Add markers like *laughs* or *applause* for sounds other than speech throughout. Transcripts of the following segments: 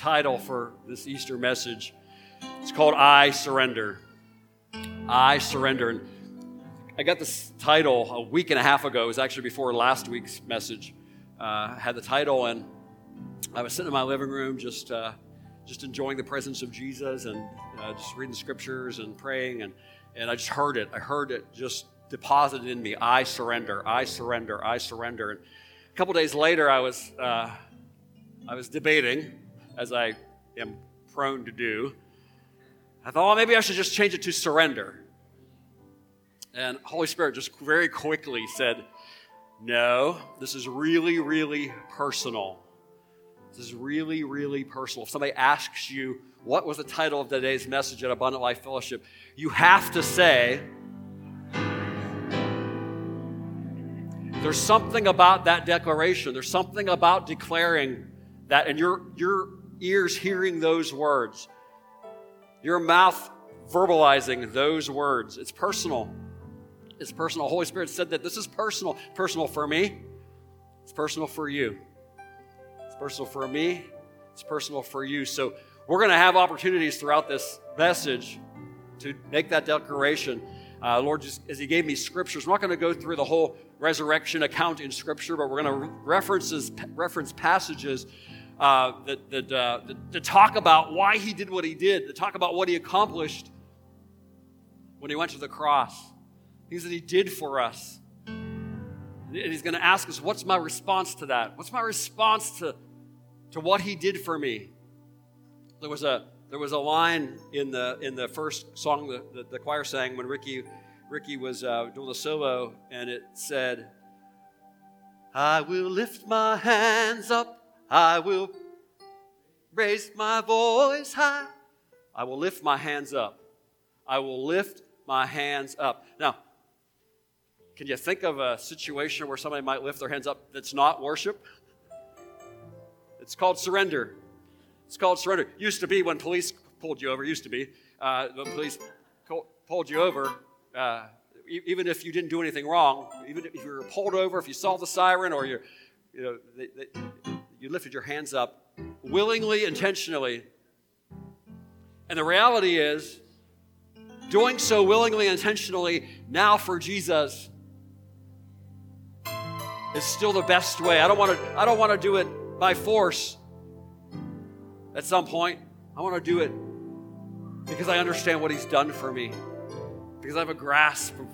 title for this Easter message. It's called I Surrender. I Surrender. And I got this title a week and a half ago. It was actually before last week's message. Uh, had the title, and I was sitting in my living room just, uh, just enjoying the presence of Jesus and uh, just reading scriptures and praying. And, and I just heard it. I heard it just deposited in me. I surrender. I surrender. I surrender. And a couple days later, I was, uh, I was debating, as I am prone to do. I thought, maybe I should just change it to surrender. And Holy Spirit just very quickly said, No, this is really, really personal. This is really, really personal. If somebody asks you, What was the title of today's message at Abundant Life Fellowship? you have to say, There's something about that declaration. There's something about declaring that, and your, your ears hearing those words, your mouth verbalizing those words. It's personal. It's personal. Holy Spirit said that this is personal. Personal for me. It's personal for you. It's personal for me. It's personal for you. So we're going to have opportunities throughout this message to make that declaration. Uh, Lord, just as He gave me scriptures, we're not going to go through the whole resurrection account in Scripture, but we're going to references reference passages uh, that, that, uh, to talk about why He did what He did, to talk about what He accomplished when He went to the cross, things that He did for us. And He's going to ask us, "What's my response to that? What's my response to to what He did for me?" There was a there was a line in the in the first song that the, the choir sang when Ricky Ricky was uh, doing the solo, and it said, "I will lift my hands up, I will raise my voice high, I will lift my hands up, I will lift my hands up." Now, can you think of a situation where somebody might lift their hands up that's not worship? It's called surrender. It's called surrender. Used to be when police pulled you over, used to be, uh, when police pulled you over, uh, even if you didn't do anything wrong, even if you were pulled over, if you saw the siren or you, you know, they, they, you lifted your hands up willingly, intentionally. And the reality is, doing so willingly, intentionally, now for Jesus is still the best way. I don't want to. I don't want to do it by force at some point. I want to do it because I understand what He's done for me, because I have a grasp of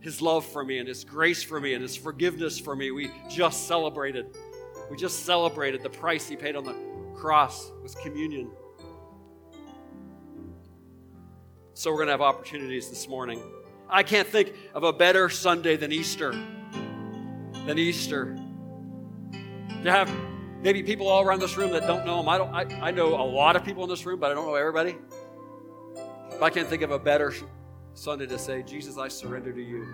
His love for me and His grace for me and His forgiveness for me. We just celebrated. We just celebrated the price He paid on the cross with communion. So we're going to have opportunities this morning. I can't think of a better Sunday than Easter. Than Easter. To have maybe people all around this room that don't know him. I, don't, I, I know a lot of people in this room, but I don't know everybody. But I can't think of a better Sunday to say, Jesus, I surrender to you.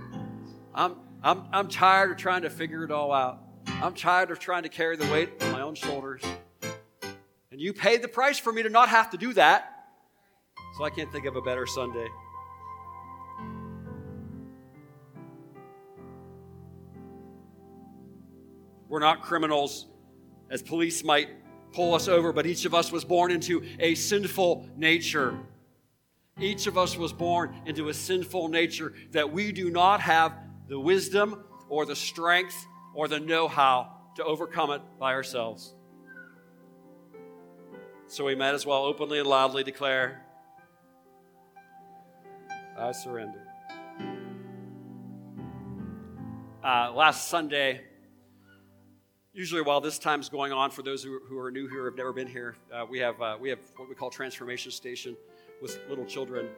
I'm, I'm, I'm tired of trying to figure it all out. I'm tired of trying to carry the weight on my own shoulders. And you paid the price for me to not have to do that. So I can't think of a better Sunday. We're not criminals as police might pull us over, but each of us was born into a sinful nature. Each of us was born into a sinful nature that we do not have the wisdom or the strength or the know how to overcome it by ourselves. So we might as well openly and loudly declare, I surrender. Uh, last Sunday, usually while this time's going on, for those who, are new here, have never been here, uh, we have uh, we have what we call transformation station with little children,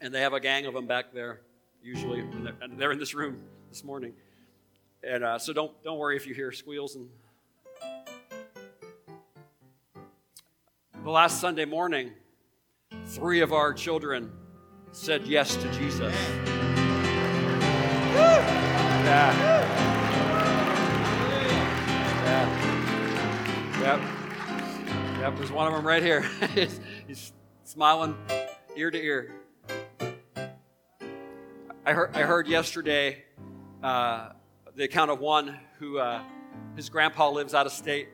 and they have a gang of them back there, usually, and they're in this room this morning. And uh, so don't don't worry if you hear squeals and. The last Sunday morning, three of our children said yes to Jesus. Yeah. Yeah. Yep. Yep, there's one of them right here. *laughs* he's, smiling ear to ear. I heard, I heard yesterday uh, the account of one who uh, his grandpa lives out of state,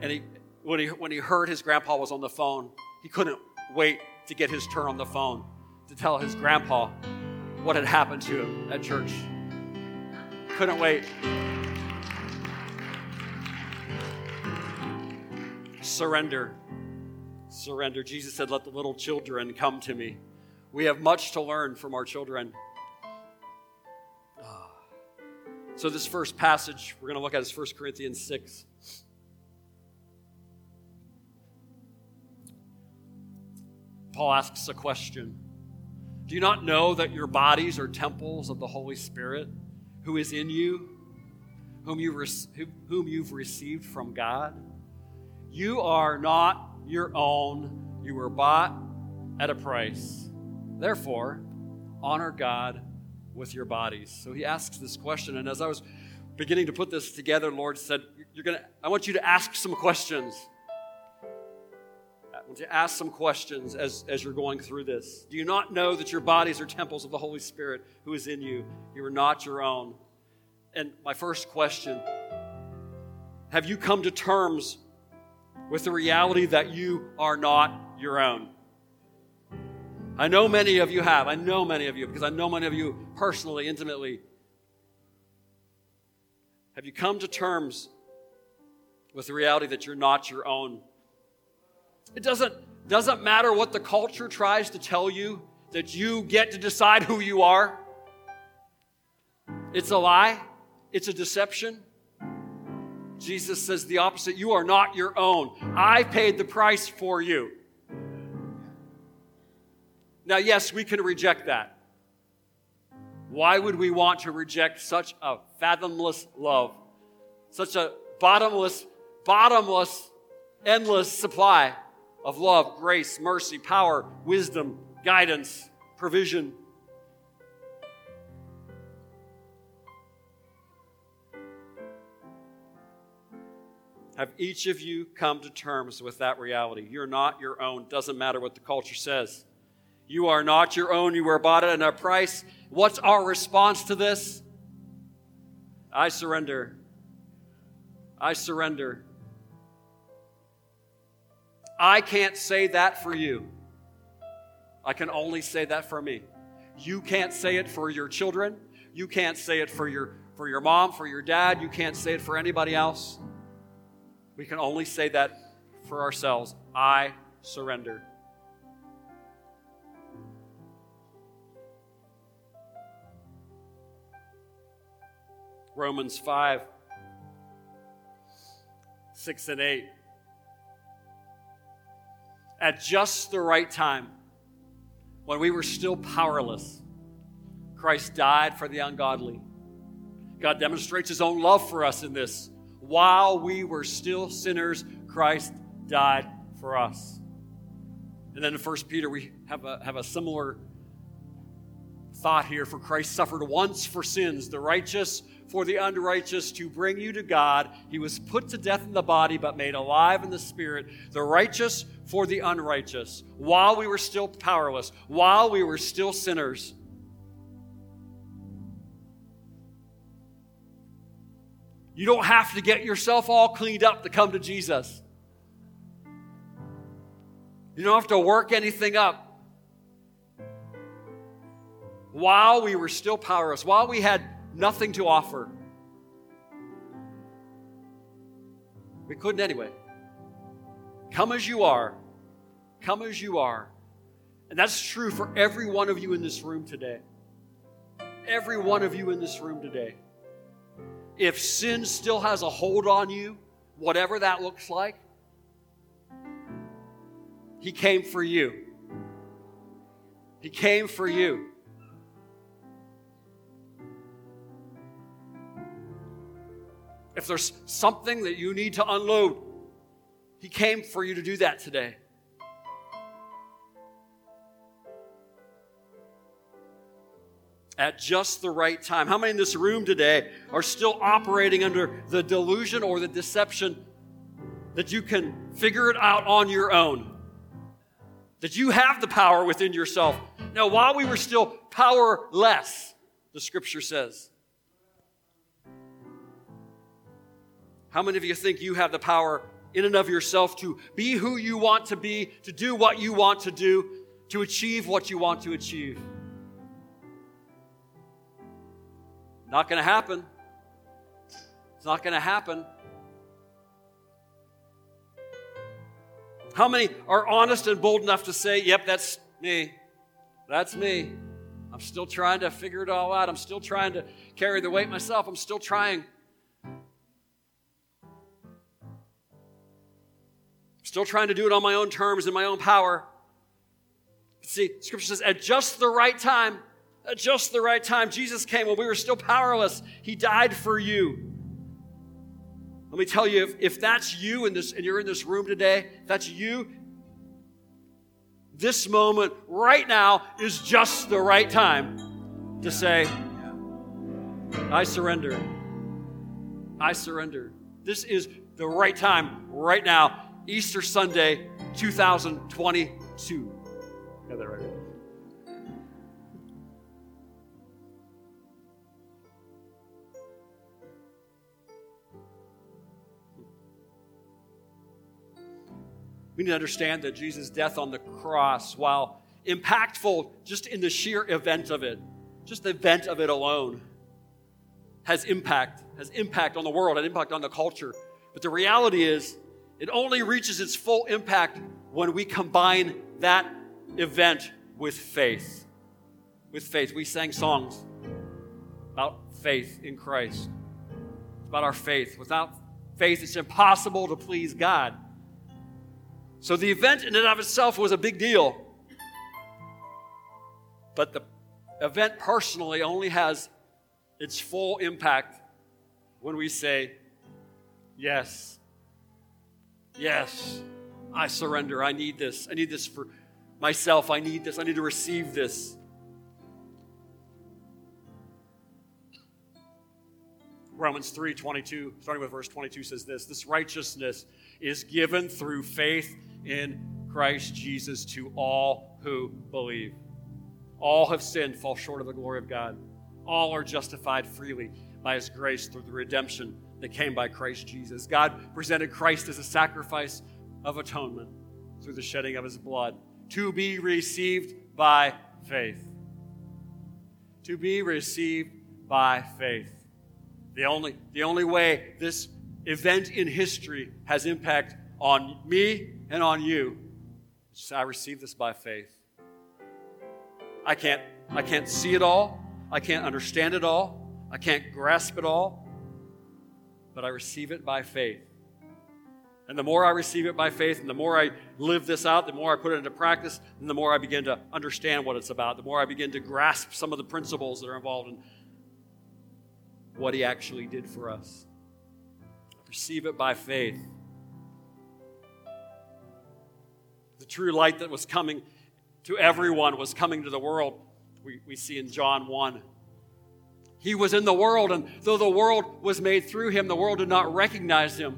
and he when he, when he heard his grandpa was on the phone, he couldn't wait to get his turn on the phone to tell his grandpa what had happened to him at church. Couldn't wait. Surrender. Surrender. Jesus said, Let the little children come to me. We have much to learn from our children. So, this first passage we're going to look at is 1 Corinthians 6. Paul asks a question Do you not know that your bodies are temples of the Holy Spirit who is in you, whom, you re- whom you've received from God? You are not your own, you were bought at a price. Therefore, honor God with your bodies. So he asks this question, and as I was beginning to put this together, Lord said, You're gonna I want you to ask some questions. I want you to ask some questions as, as you're going through this. Do you not know that your bodies are temples of the Holy Spirit who is in you? You are not your own. And my first question Have you come to terms with the reality that you are not your own? I know many of you have. I know many of you because I know many of you personally, intimately. Have you come to terms with the reality that you're not your own? It doesn't, doesn't matter what the culture tries to tell you that you get to decide who you are. It's a lie, it's a deception. Jesus says the opposite. You are not your own. I paid the price for you. Now, yes, we can reject that. Why would we want to reject such a fathomless love, such a bottomless, bottomless, endless supply of love, grace, mercy, power, wisdom, guidance, provision? Have each of you come to terms with that reality? You're not your own. Doesn't matter what the culture says. You are not your own. You were bought at a price. What's our response to this? I surrender. I surrender. I can't say that for you. I can only say that for me. You can't say it for your children. You can't say it for your, for your mom, for your dad. You can't say it for anybody else. We can only say that for ourselves. I surrender. Romans 5, 6 and 8. At just the right time, when we were still powerless, Christ died for the ungodly. God demonstrates his own love for us in this. While we were still sinners, Christ died for us. And then in 1 Peter, we have a, have a similar thought here. For Christ suffered once for sins, the righteous for the unrighteous to bring you to God. He was put to death in the body, but made alive in the spirit. The righteous for the unrighteous. While we were still powerless, while we were still sinners. You don't have to get yourself all cleaned up to come to Jesus. You don't have to work anything up. While we were still powerless, while we had nothing to offer. We couldn't anyway. Come as you are. Come as you are. And that's true for every one of you in this room today. Every one of you in this room today. If sin still has a hold on you, whatever that looks like, He came for you. He came for you. If there's something that you need to unload, He came for you to do that today. At just the right time. How many in this room today are still operating under the delusion or the deception that you can figure it out on your own? That you have the power within yourself. Now, while we were still powerless, the scripture says, How many of you think you have the power in and of yourself to be who you want to be, to do what you want to do, to achieve what you want to achieve. Not going to happen. It's not going to happen. How many are honest and bold enough to say, Yep, that's me? That's me. I'm still trying to figure it all out. I'm still trying to carry the weight myself. I'm still trying. Still trying to do it on my own terms in my own power. See, scripture says, at just the right time, at just the right time, Jesus came when we were still powerless. He died for you. Let me tell you, if, if that's you in this, and you're in this room today, that's you, this moment right now is just the right time to say, I surrender. I surrender. This is the right time right now Easter Sunday 2022. Got that right. We need to understand that Jesus' death on the cross, while impactful just in the sheer event of it, just the event of it alone, has impact, has impact on the world, and impact on the culture. But the reality is, it only reaches its full impact when we combine that event with faith. With faith. We sang songs about faith in Christ. It's about our faith. Without faith, it's impossible to please God. So the event in and of itself was a big deal. But the event personally only has its full impact when we say, Yes, Yes, I surrender. I need this. I need this for myself. I need this. I need to receive this. Romans 3 22, starting with verse 22, says this This righteousness is given through faith in Christ Jesus to all who believe. All have sinned, fall short of the glory of God. All are justified freely by his grace through the redemption that came by Christ Jesus. God presented Christ as a sacrifice of atonement through the shedding of his blood to be received by faith. To be received by faith. The only, the only way this event in history has impact on me and on you is I receive this by faith. I can't, I can't see it all. I can't understand it all. I can't grasp it all but I receive it by faith. And the more I receive it by faith, and the more I live this out, the more I put it into practice, and the more I begin to understand what it's about, the more I begin to grasp some of the principles that are involved in what He actually did for us. I receive it by faith. The true light that was coming to everyone was coming to the world. We, we see in John 1. He was in the world, and though the world was made through him, the world did not recognize him.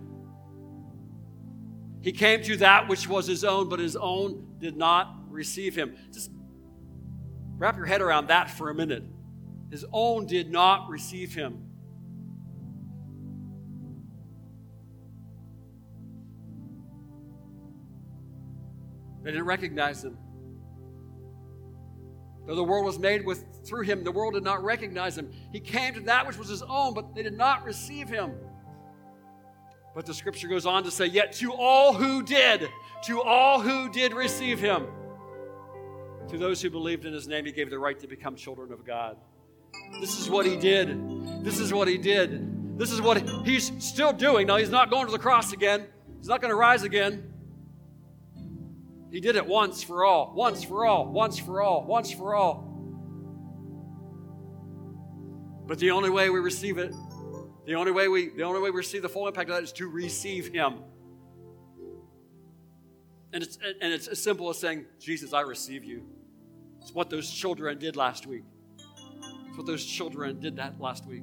He came to that which was his own, but his own did not receive him. Just wrap your head around that for a minute. His own did not receive him. They didn't recognize him. Though the world was made with through him, the world did not recognize him. He came to that which was his own, but they did not receive him. But the scripture goes on to say, Yet to all who did, to all who did receive him, to those who believed in his name, he gave the right to become children of God. This is what he did. This is what he did. This is what he's still doing. Now, he's not going to the cross again, he's not going to rise again. He did it once for all, once for all, once for all, once for all. But the only way we receive it, the only way we the only way we receive the full impact of that is to receive him. And it's and it's as simple as saying, Jesus, I receive you. It's what those children did last week. It's what those children did that last week.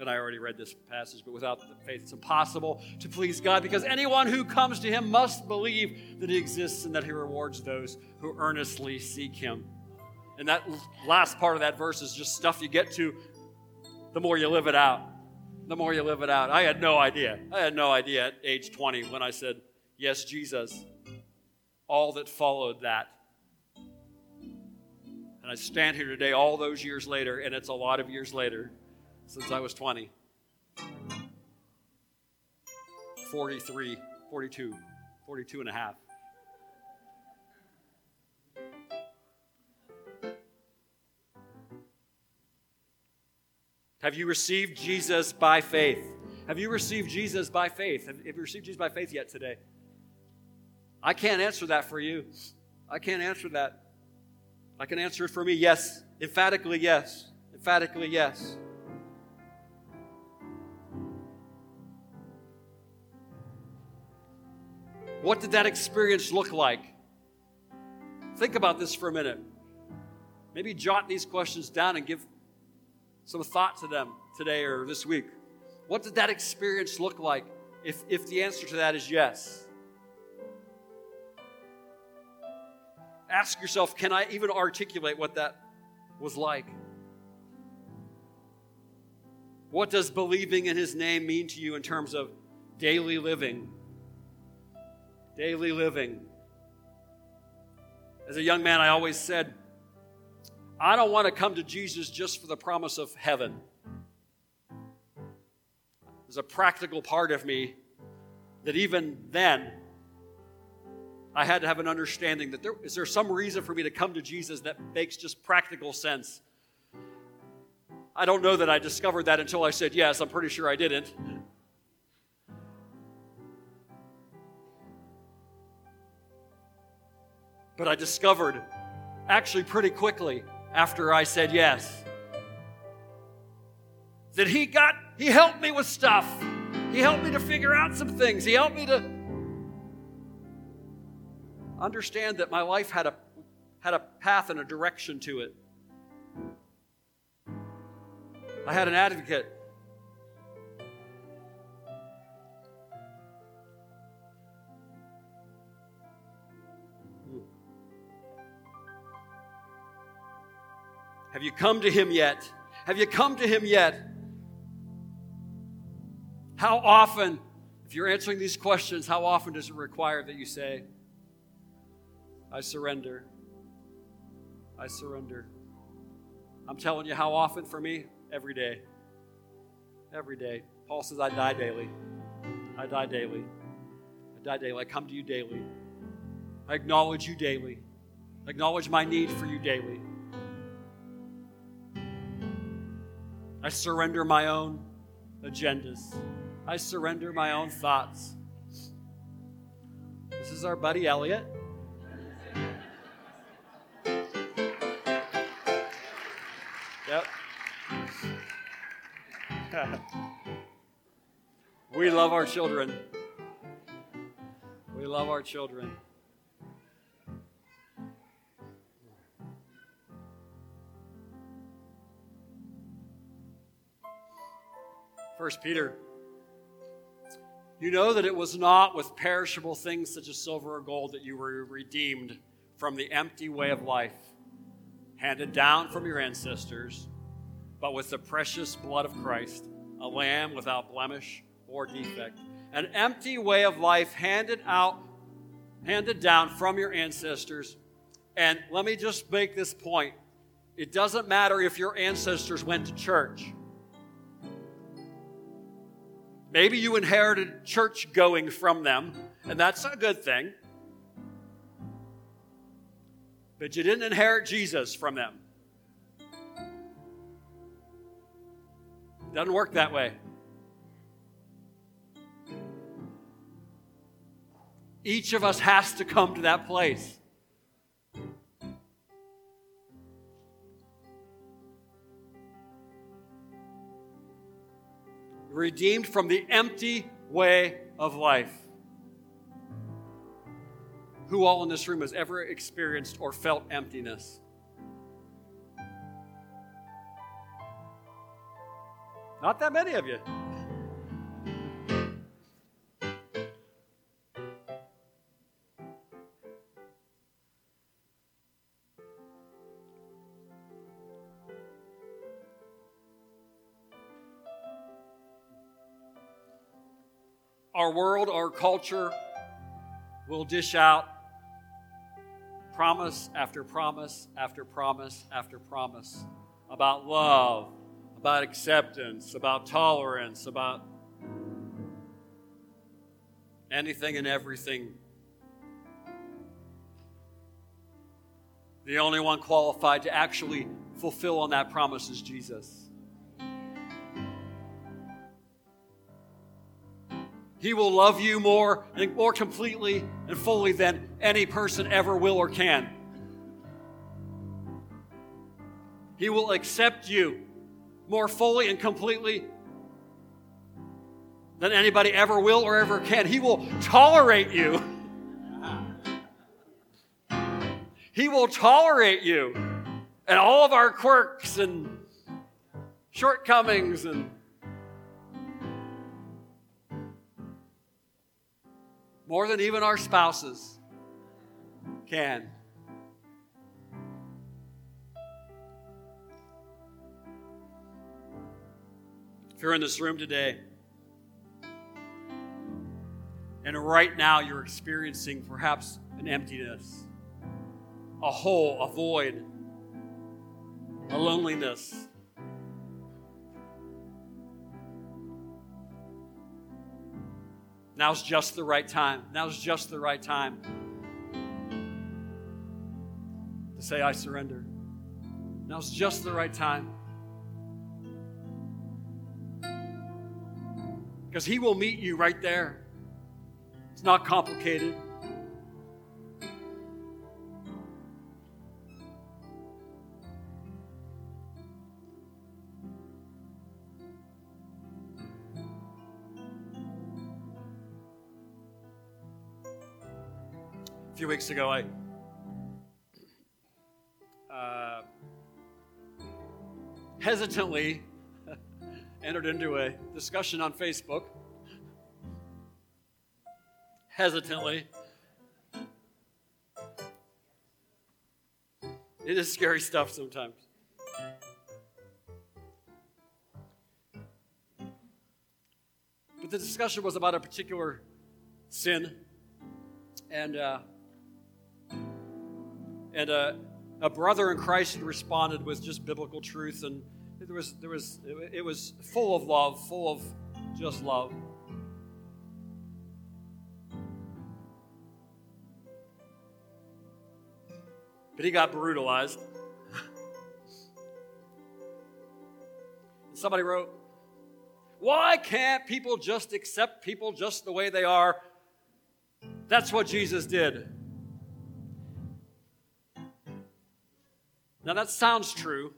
And I already read this passage, but without the faith, it's impossible to please God because anyone who comes to Him must believe that He exists and that He rewards those who earnestly seek Him. And that last part of that verse is just stuff you get to the more you live it out. The more you live it out. I had no idea. I had no idea at age 20 when I said, Yes, Jesus. All that followed that. And I stand here today, all those years later, and it's a lot of years later since I was 20. 43, 42, 42 and a half. Have you received Jesus by faith? Have you received Jesus by faith? Have, you received Jesus by faith yet today? I can't answer that for you. I can't answer that. I can answer it for me yes. Emphatically, yes. Emphatically, yes. What did that experience look like? Think about this for a minute. Maybe jot these questions down and give some thought to them today or this week. What did that experience look like if, if the answer to that is yes? Ask yourself can I even articulate what that was like? What does believing in his name mean to you in terms of daily living? Daily living. As a young man, I always said, I don't want to come to Jesus just for the promise of heaven. There's a practical part of me that even then, I had to have an understanding that there is there some reason for me to come to Jesus that makes just practical sense. I don't know that I discovered that until I said yes. I'm pretty sure I didn't. But I discovered actually pretty quickly after I said yes that he got he helped me with stuff. He helped me to figure out some things. He helped me to understand that my life had a had a path and a direction to it. I had an advocate Have you come to Him yet? Have you come to Him yet? How often, if you're answering these questions, how often does it require that you say, I surrender? I surrender. I'm telling you how often for me? Every day. Every day. Paul says, I die daily. I die daily. I die daily. I come to you daily. I acknowledge you daily. I acknowledge my need for you daily. I surrender my own agendas. I surrender my own thoughts. This is our buddy Elliot. Yep. *laughs* we love our children. We love our children. First Peter. You know that it was not with perishable things such as silver or gold that you were redeemed from the empty way of life handed down from your ancestors, but with the precious blood of Christ, a lamb without blemish or defect. An empty way of life handed out, handed down from your ancestors. And let me just make this point. It doesn't matter if your ancestors went to church. Maybe you inherited church going from them, and that's a good thing. But you didn't inherit Jesus from them. Doesn't work that way. Each of us has to come to that place. Redeemed from the empty way of life. Who all in this room has ever experienced or felt emptiness? Not that many of you. Our world, our culture will dish out promise after promise after promise after promise about love, about acceptance, about tolerance, about anything and everything. The only one qualified to actually fulfill on that promise is Jesus. He will love you more and more completely and fully than any person ever will or can. He will accept you more fully and completely than anybody ever will or ever can. He will tolerate you. He will tolerate you and all of our quirks and shortcomings and more than even our spouses can. If you're in this room today, and right now you're experiencing perhaps an emptiness, a hole, a void, a loneliness, Now's just the right time. Now's just the right time to say, I surrender. Now's just the right time. Because He will meet you right there. It's not complicated. Few weeks ago, I uh, hesitantly *laughs* entered into a discussion on Facebook. Hesitantly. It is scary stuff sometimes. But the discussion was about a particular sin. And uh, and a, a brother in Christ responded with just biblical truth, and there was there was it was full of love, full of just love. But he got brutalized. *laughs* Somebody wrote, Why can't people just accept people just the way they are? That's what Jesus did. Now that sounds true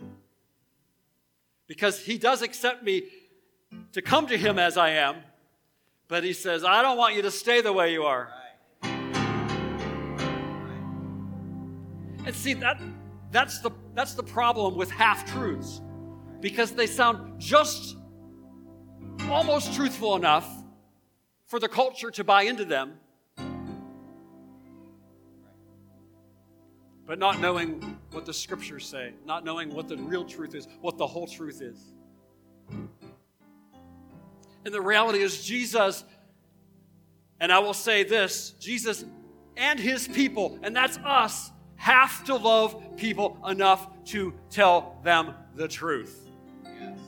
because he does accept me to come to him as I am, but he says, I don't want you to stay the way you are. And see that that's the that's the problem with half truths because they sound just almost truthful enough for the culture to buy into them but not knowing what the scriptures say, not knowing what the real truth is, what the whole truth is. And the reality is, Jesus, and I will say this Jesus and his people, and that's us, have to love people enough to tell them the truth. Yes.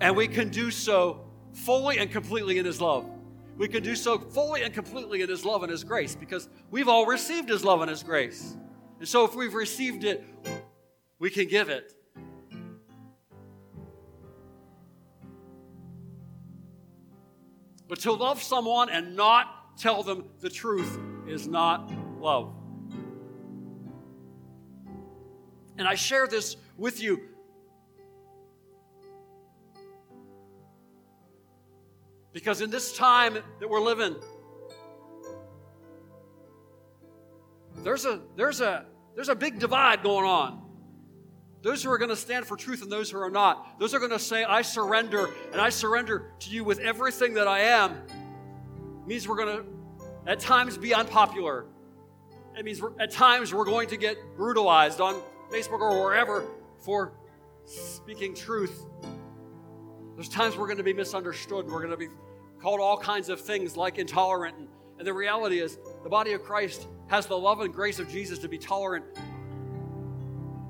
And we can do so fully and completely in his love we can do so fully and completely in His love and His grace because we've all received His love and His grace. And so if we've received it, we can give it. But to love someone and not tell them the truth is not love. And I share this with you Because in this time that we're living, there's a, there's a, there's a big divide going on. Those who are going to stand for truth and those who are not. Those are going to say, I surrender, and I surrender to you with everything that I am. It means we're going to, at times, be unpopular. It means at times we're going to get brutalized on Facebook or wherever for speaking truth. There's times we're going to be misunderstood. We're going to be called all kinds of things like intolerant. And, and the reality is, the body of Christ has the love and grace of Jesus to be tolerant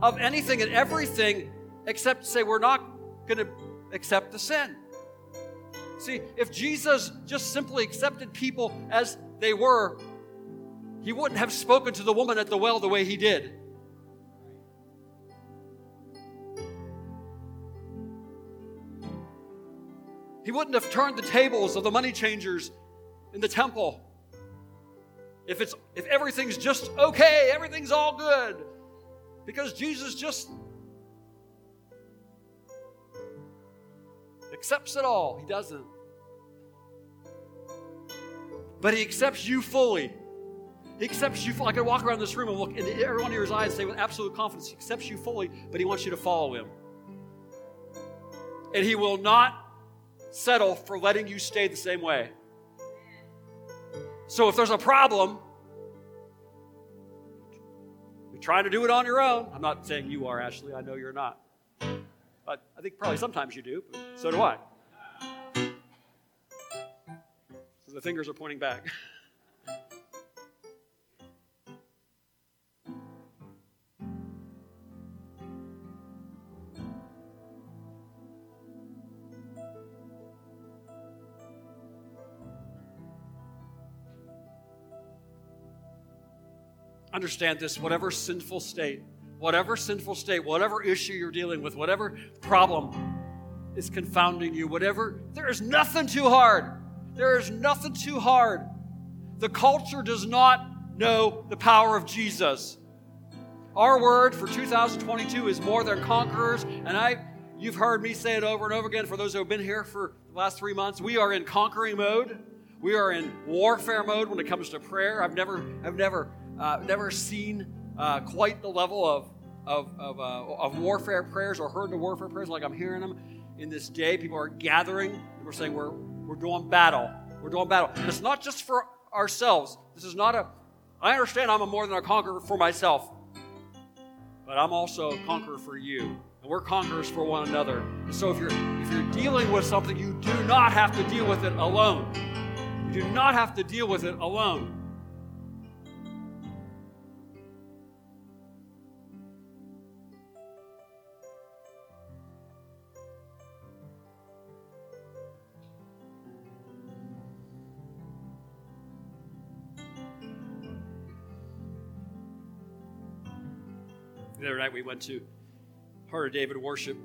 of anything and everything except say we're not going to accept the sin. See, if Jesus just simply accepted people as they were, he wouldn't have spoken to the woman at the well the way he did. He wouldn't have turned the tables of the money changers in the temple. If it's if everything's just okay, everything's all good. Because Jesus just accepts it all. He doesn't. But he accepts you fully. He accepts you. I could walk around this room and look into every one of your eyes and say with absolute confidence, he accepts you fully, but he wants you to follow him. And he will not settle for letting you stay the same way. So if there's a problem, you're trying to do it on your own. I'm not saying you are, Ashley. I know you're not. But I think probably sometimes you do. so do I. So the fingers are pointing back. *laughs* understand this whatever sinful state, whatever sinful state, whatever issue you're dealing with, whatever problem is confounding you, whatever, there is nothing too hard. There is nothing too hard. The culture does not know the power of Jesus. Our word for 2022 is more than conquerors, and I you've heard me say it over and over again for those who have been here for the last 3 months. We are in conquering mode. We are in warfare mode when it comes to prayer. I've never I've never uh, never seen uh, quite the level of, of, of, uh, of warfare prayers or heard the warfare prayers like I'm hearing them in this day. People are gathering and we're saying we're, we're doing battle. We're doing battle. And it's not just for ourselves. This is not a, I understand I'm a more than a conqueror for myself, but I'm also a conqueror for you. And we're conquerors for one another. And so if you're, if you're dealing with something, you do not have to deal with it alone. You do not have to deal with it alone. The other night we went to Heart of David worship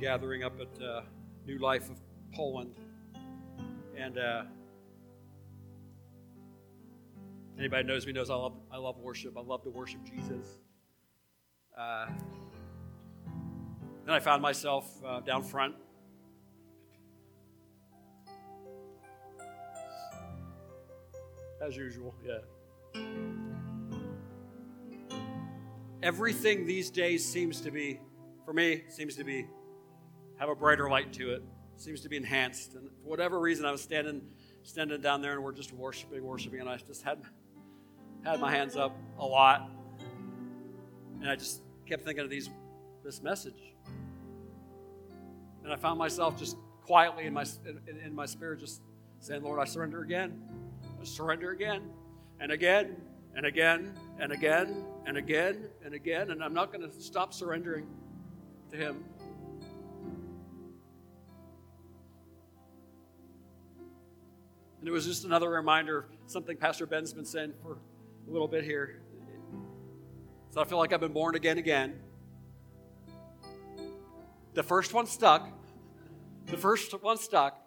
gathering up at uh, New Life of Poland. And uh, anybody knows me knows I love, I love worship. I love to worship Jesus. Uh, then I found myself uh, down front. As usual, yeah everything these days seems to be, for me, seems to be, have a brighter light to it, seems to be enhanced. And for whatever reason, I was standing, standing down there and we're just worshiping, worshiping, and I just had, had my hands up a lot. And I just kept thinking of these, this message. And I found myself just quietly in my, in, in my spirit just saying, Lord, I surrender again. I surrender again and again and again and again and again and again, and I'm not going to stop surrendering to Him. And it was just another reminder of something Pastor Ben's been saying for a little bit here. So I feel like I've been born again again. The first one stuck. The first one stuck.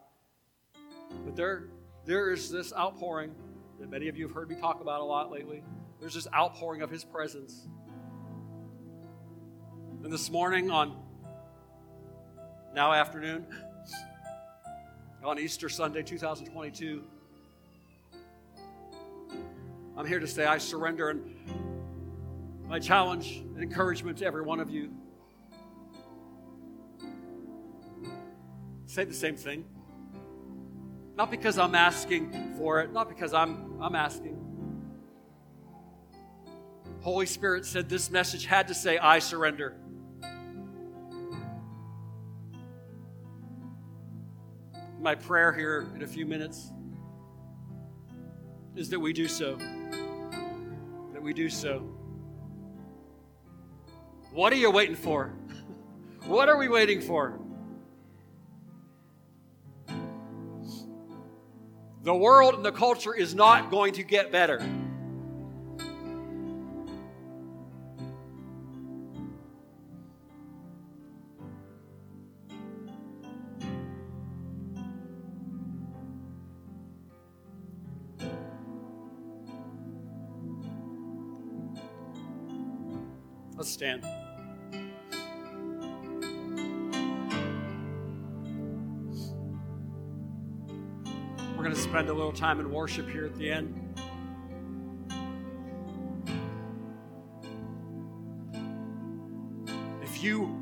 But there, there is this outpouring that many of you have heard me talk about a lot lately. There's this outpouring of His presence. And this morning, on now afternoon, on Easter Sunday 2022, I'm here to say I surrender and my challenge and encouragement to every one of you. Say the same thing. Not because I'm asking for it, not because I'm, I'm asking. Holy Spirit said this message had to say, I surrender. my prayer here in a few minutes is that we do so. That we do so. What are you waiting for? *laughs* What are we waiting for? The world and the culture is not going to get better. Let's stand. Time in worship here at the end. If you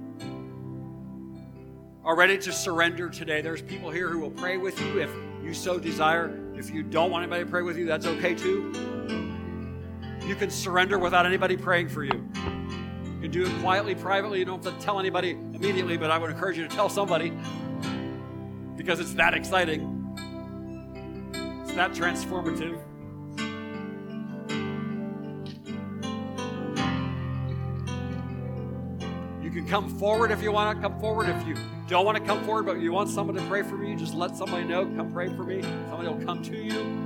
are ready to surrender today, there's people here who will pray with you if you so desire. If you don't want anybody to pray with you, that's okay too. You can surrender without anybody praying for you. You can do it quietly, privately. You don't have to tell anybody immediately, but I would encourage you to tell somebody because it's that exciting. It's that transformative. You can come forward if you want to come forward. If you don't want to come forward, but you want someone to pray for you, just let somebody know. Come pray for me. Somebody will come to you.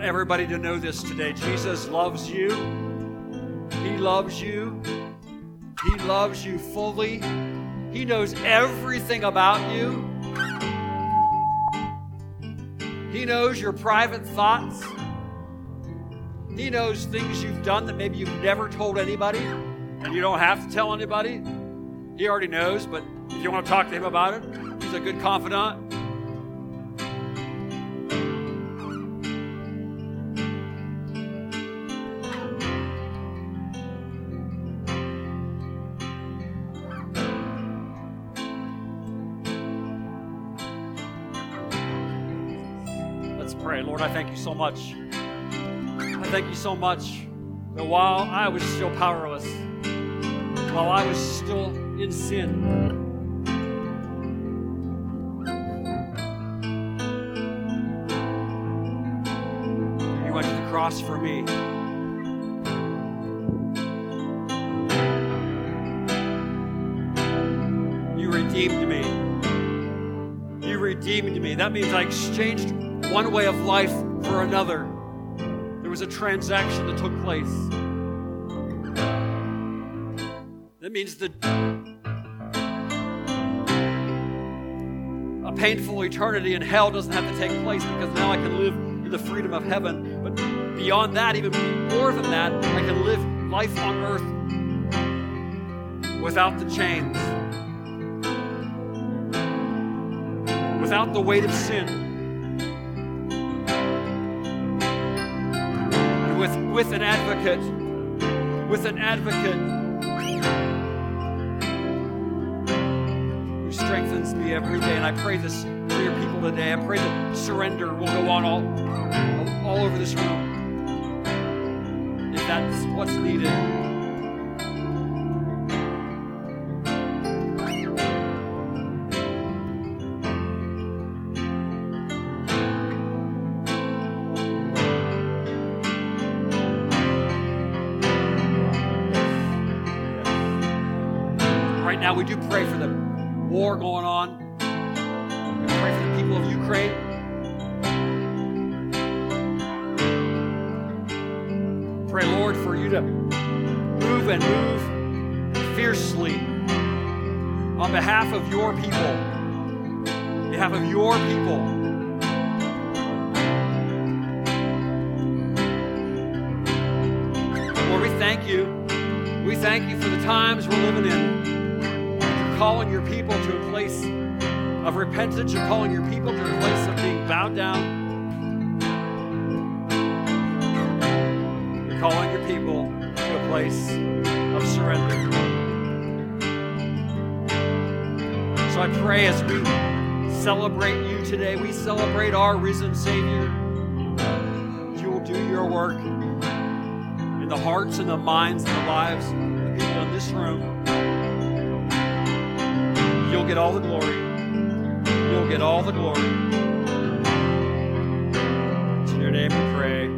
Want everybody to know this today. Jesus loves you. He loves you. He loves you fully. He knows everything about you. He knows your private thoughts. He knows things you've done that maybe you've never told anybody, and you don't have to tell anybody. He already knows, but if you want to talk to him about it, he's a good confidant. Lord, I thank you so much. I thank you so much that while I was still powerless, while I was still in sin, you went to the cross for me. You redeemed me. You redeemed me. That means I exchanged one way of life for another. There was a transaction that took place. That means that a painful eternity in hell doesn't have to take place because now I can live in the freedom of heaven. But beyond that, even more than that, I can live life on earth without the chains, without the weight of sin. With, an advocate, with an advocate who strengthens me every day. And I pray this for your people today. I pray that surrender will go on all, all over this room. If that's what's needed. Do pray for the war going on. We pray for the people of Ukraine. Pray, Lord, for you to move and move fiercely on behalf of your people, on behalf of your people. Lord, we thank you. We thank you for the times we're living in calling your people to a place of repentance. You're calling your people to a place of being bowed down. You're calling your people to a place of surrender. So I pray as we celebrate you today, we celebrate our risen Savior. You will do your work in the hearts and the minds and the lives of the people in this room get all the glory. You'll get all the glory. It's in your name we pray.